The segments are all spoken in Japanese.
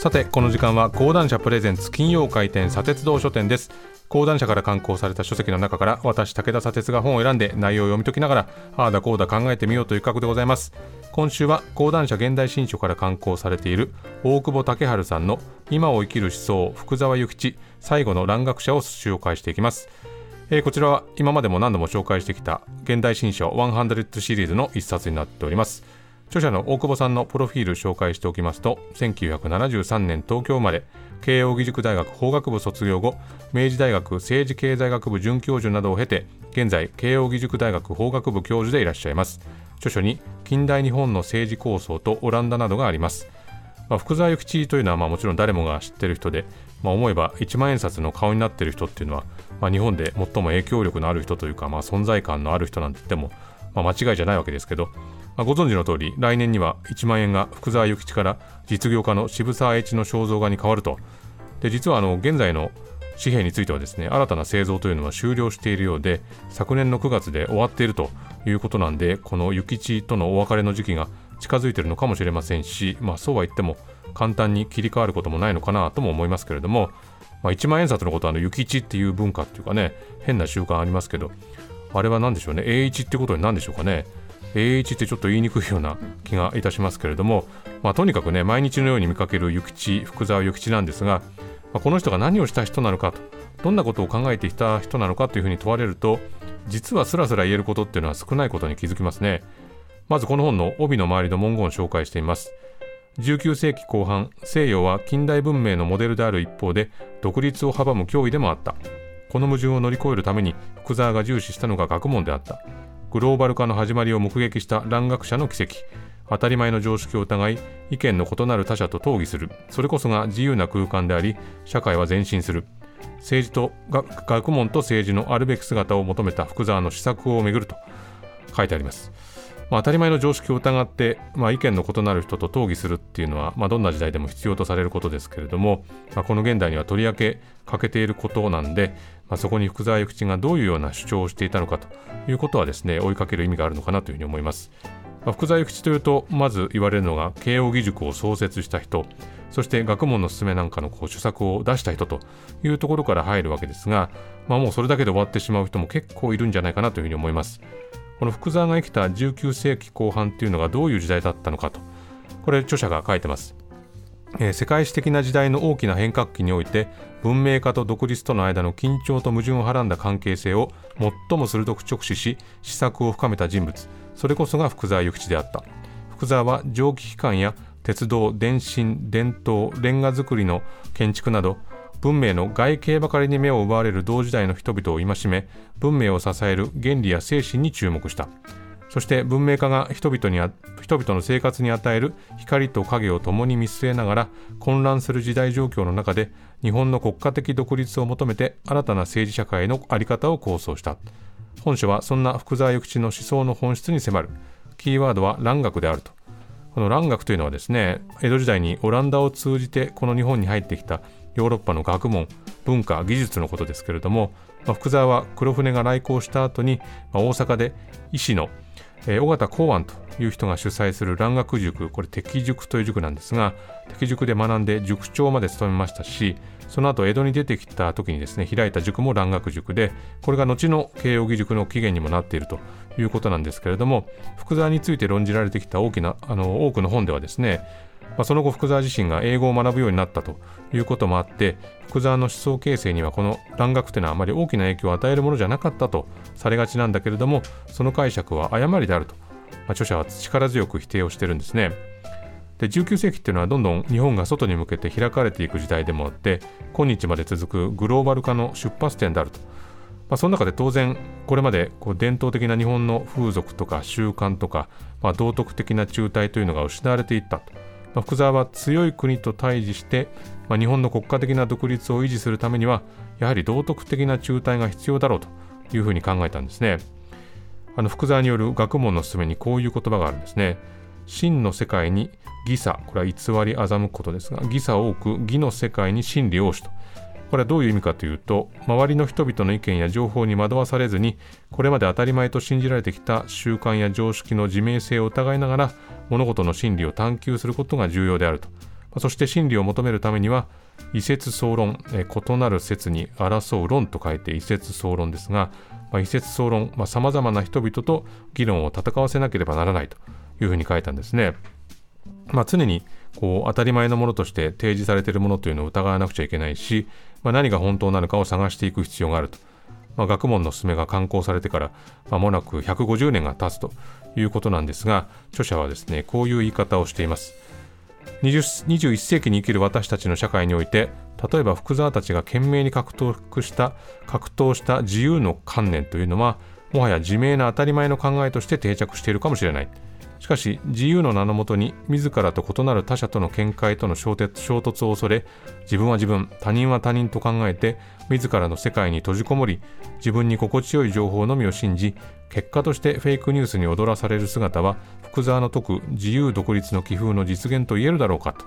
さてこの時間は講談社プレゼンツ金曜開店砂鉄道書店です。講談社から刊行された書籍の中から私武田砂鉄が本を選んで内容を読み解きながらああだこうだ考えてみようという企画でございます。今週は講談社現代新書から刊行されている大久保武春さんの今を生きる思想福沢諭吉最後の蘭学者を紹介していきます。えー、こちらは今までも何度も紹介してきた現代新書100シリーズの一冊になっております。著者の大久保さんのプロフィール紹介しておきますと1973年東京生まれ慶應義塾大学法学部卒業後明治大学政治経済学部准教授などを経て現在慶應義塾大学法学部教授でいらっしゃいます。著書に近代日本の政治構想とオランダなどがあります。まあ、福沢諭吉というのはまあもちろん誰もが知ってる人で、まあ、思えば一万円札の顔になっている人っていうのは、まあ、日本で最も影響力のある人というか、まあ、存在感のある人なんて言っても、まあ、間違いじゃないわけですけど、まあ、ご存知の通り来年には1万円が福沢諭吉から実業家の渋沢栄一の肖像画に変わると。で実はあの現在の紙幣についてはですね新たな製造というのは終了しているようで昨年の9月で終わっているということなんでこの諭吉とのお別れの時期が近づいているのかもしれませんし、まあ、そうは言っても簡単に切り替わることもないのかなとも思いますけれども、まあ、1万円札のことはあの諭吉っていう文化っていうかね変な習慣ありますけどあれは何でしょうね栄一ってことに何でしょうかね。栄一ってちょっと言いにくいような気がいたしますけれども、まあ、とにかくね毎日のように見かける諭吉福沢諭吉なんですが、まあ、この人が何をした人なのかとどんなことを考えてきた人なのかというふうに問われると実はスラスラ言えることっていうのは少ないことに気づきますね。まずこの本の帯の周りの文言を紹介しています。19世紀後半西洋は近代文明のモデルである一方で独立を阻む脅威でもあった。この矛盾を乗り越えるために福沢が重視したのが学問であった。グローバル化の始まりを目撃した蘭学者の奇跡。当たり前の常識を疑い意見の異なる他者と討議する。それこそが自由な空間であり社会は前進する。政治と学問と政治のあるべき姿を求めた福沢の施策をめぐると書いてあります。まあ、当たり前の常識を疑って、まあ、意見の異なる人と討議するっていうのは、まあ、どんな時代でも必要とされることですけれども、まあ、この現代にはとりわけ欠けていることなんで、まあ、そこに福沢諭吉がどういうような主張をしていたのかということはですね追いかける意味があるのかなというふうに思います。まあ、福沢諭吉というとまず言われるのが慶應義塾を創設した人そして学問の勧めなんかのこう主策を出した人というところから入るわけですが、まあ、もうそれだけで終わってしまう人も結構いるんじゃないかなというふうに思います。この福沢が生きた19世紀後半っていうのがどういう時代だったのかと。これ著者が書いてます、えー、世界史的な時代の大きな変革期において文明化と独立との間の緊張と矛盾をはらんだ関係性を最も鋭く直視し施策を深めた人物。それこそが福沢諭吉であった。福沢は蒸気機関や鉄道電信伝統レンガ造りの建築など文明の外形ばかりに目を奪われる同時代の人々を戒め文明を支える原理や精神に注目した。そして文明化が人々に人々の生活に与える光と影を共に見据えながら混乱する時代状況の中で日本の国家的独立を求めて新たな政治社会の在り方を構想した。本書はそんな福沢諭吉の思想の本質に迫る。キーワードは蘭学であると。この蘭学というのはですね江戸時代にオランダを通じてこの日本に入ってきたヨーロッパの学問文化技術のことですけれども、まあ、福沢は黒船が来航した後に、まあ、大阪で医師の、えー、尾形公安という人が主催する蘭学塾これ敵塾という塾なんですが敵塾で学んで塾長まで務めましたしその後江戸に出てきた時にですね開いた塾も蘭学塾でこれが後の慶應義塾の起源にもなっているということなんですけれども福沢について論じられてきた大きなあの多くの本ではですねまあ、その後福沢自身が英語を学ぶようになったということもあって福沢の思想形成にはこの蘭学というのはあまり大きな影響を与えるものじゃなかったとされがちなんだけれどもその解釈は誤りであると、まあ、著者は力強く否定をしてるんですね。で19世紀っていうのはどんどん日本が外に向けて開かれていく時代でもあって今日まで続くグローバル化の出発点であると。まあ、その中で当然これまでこう伝統的な日本の風俗とか習慣とか、ま、道徳的な中退というのが失われていったと。まあ、福沢は強い国と対峙して、まあ、日本の国家的な独立を維持するためにはやはり道徳的な中退が必要だろうというふうに考えたんですね。あの福沢による学問の勧めにこういう言葉があるんですね。真の世界に義差、これは偽り欺くことですが、義差多く義の世界に真理多しと。これはどういう意味かというと周りの人々の意見や情報に惑わされずにこれまで当たり前と信じられてきた習慣や常識の自明性を疑いながら物事の真理を探求することが重要であると、そして真理を求めるためには異説総論、え異なる説に争う論と書いて異説総論ですが、まあ、異説総論さまざ、まな人々と議論を戦わせなければならないというふうに書いたんですね。まあ、常にこう当たり前のものとして提示されているものというのを疑わなくちゃいけないし、まあ、何が本当なのかを探していく必要があると。まあ、学問の勧めが刊行されてから間もなく150年が経つということなんですが著者はですねこういう言い方をしています。21世紀に生きる私たちの社会において例えば福沢たちが懸命に獲得した格闘した自由の観念というのはもはや自明な当たり前の考えとして定着しているかもしれないしかし自由の名のもとに自らと異なる他者との見解との衝突を恐れ自分は自分他人は他人と考えて自らの世界に閉じこもり自分に心地よい情報のみを信じ結果としてフェイクニュースに踊らされる姿は福沢の説く自由独立の気風の実現と言えるだろうかと、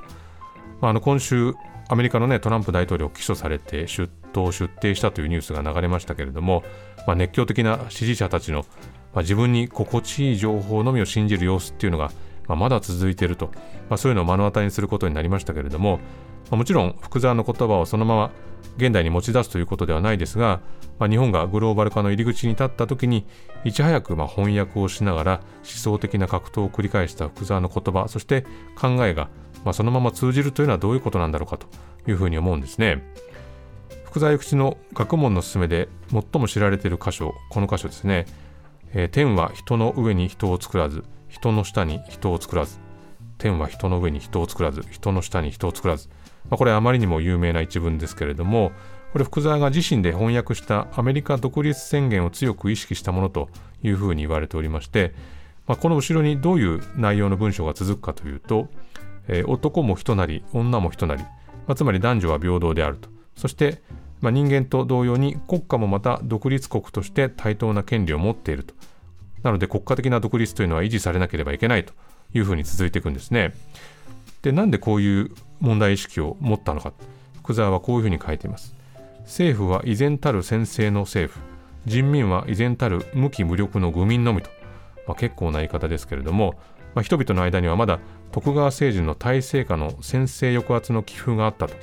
まあ、あの今週アメリカの、ね、トランプ大統領起訴されて出頭出廷したというニュースが流れましたけれども、まあ、熱狂的な支持者たちの、まあ、自分に心地いい情報のみを信じる様子っていうのが、まあ、まだ続いていると、まあ、そういうのを目の当たりにすることになりましたけれども、まあ、もちろん福沢の言葉をそのまま現代に持ち出すということではないですが、まあ、日本がグローバル化の入り口に立った時にいち早くま翻訳をしながら思想的な格闘を繰り返した福沢の言葉そして考えがまそのまま通じるというのはどういうことなんだろうかというふうに思うんですね。福沢諭吉の学問の勧めで最も知られている箇所この箇所ですね、えー、天は人の上に人を作らず人の下に人を作らず。天は人の上に人を作らず人の下に人を作らず。まあ、これあまりにも有名な一文ですけれどもこれ福沢が自身で翻訳したアメリカ独立宣言を強く意識したものというふうに言われておりまして、まあ、この後ろにどういう内容の文章が続くかというと、えー、男も人なり女も人なり、まあ、つまり男女は平等であると。そして、まあ、人間と同様に国家もまた独立国として対等な権利を持っていると。なので国家的な独立というのは維持されなければいけないと。いうふうに続いていくんですね。でなんでこういう問題意識を持ったのか。福沢はこういうふうに書いています。政府は依然たる先制の政府。人民は依然たる無気無力の愚民のみと、まあ、結構な言い方ですけれども、まあ、人々の間にはまだ徳川政治の体制下の先制抑圧の気風があったと。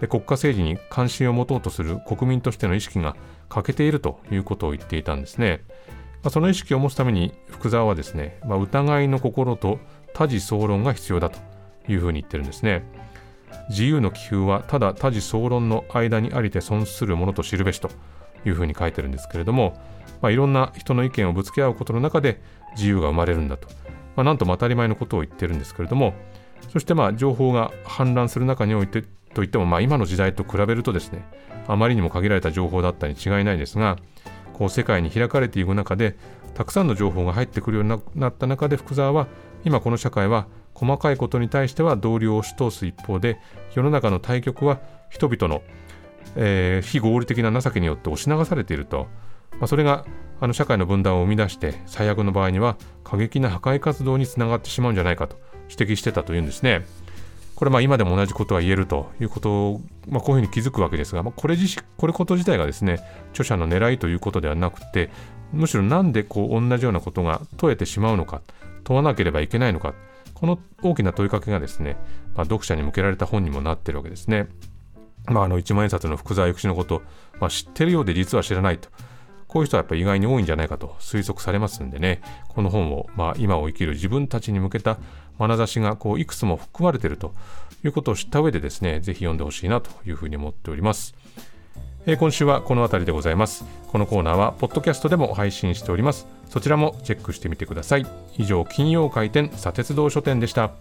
で国家政治に関心を持とうとする国民としての意識が欠けているということを言っていたんですね、まあ、その意識を持つために福沢はですね、ま疑いの心と多事総論が必要だというふうに言ってるんですね。自由の気風はただ多事総論の間にありて損するものと知るべしというふうに書いてるんですけれども、まあ、いろんな人の意見をぶつけ合うことの中で自由が生まれるんだと、まあ、なんとも当たり前のことを言ってるんですけれどもそしてまあ情報が氾濫する中においてといってもまあ今の時代と比べるとですねあまりにも限られた情報だったに違いないですがこう世界に開かれていく中でたくさんの情報が入ってくるようになった中で福沢は今この社会は細かいことに対しては同僚を押し通す一方で世の中の対局は人々の、えー、非合理的な情けによって押し流されていると、まあ、それがあの社会の分断を生み出して最悪の場合には過激な破壊活動につながってしまうんじゃないかと指摘してたというんですね。これまあ今でも同じことが言えるということを、まあ、こういうふうに気づくわけですが、まあ、これ自これこと自体がですね著者の狙いということではなくてむしろなんでこう同じようなことが問えてしまうのか問わなければいけないのかこの大きな問いかけがですね、まあ、読者に向けられた本にもなっているわけですね。まあ、あの一万円札の福沢諭吉のこと、まあ、知ってるようで実は知らないと。こういう人はやっぱり意外に多いんじゃないかと推測されますんでね、この本を、まあ、今を生きる自分たちに向けた眼差しがこういくつも含まれているということを知った上でですね、ぜひ読んでほしいなというふうに思っております。えー、今週はこの辺りでございます。このコーナーは、ポッドキャストでも配信しております。そちらもチェックしてみてください。以上、金曜開店、砂鉄道書店でした。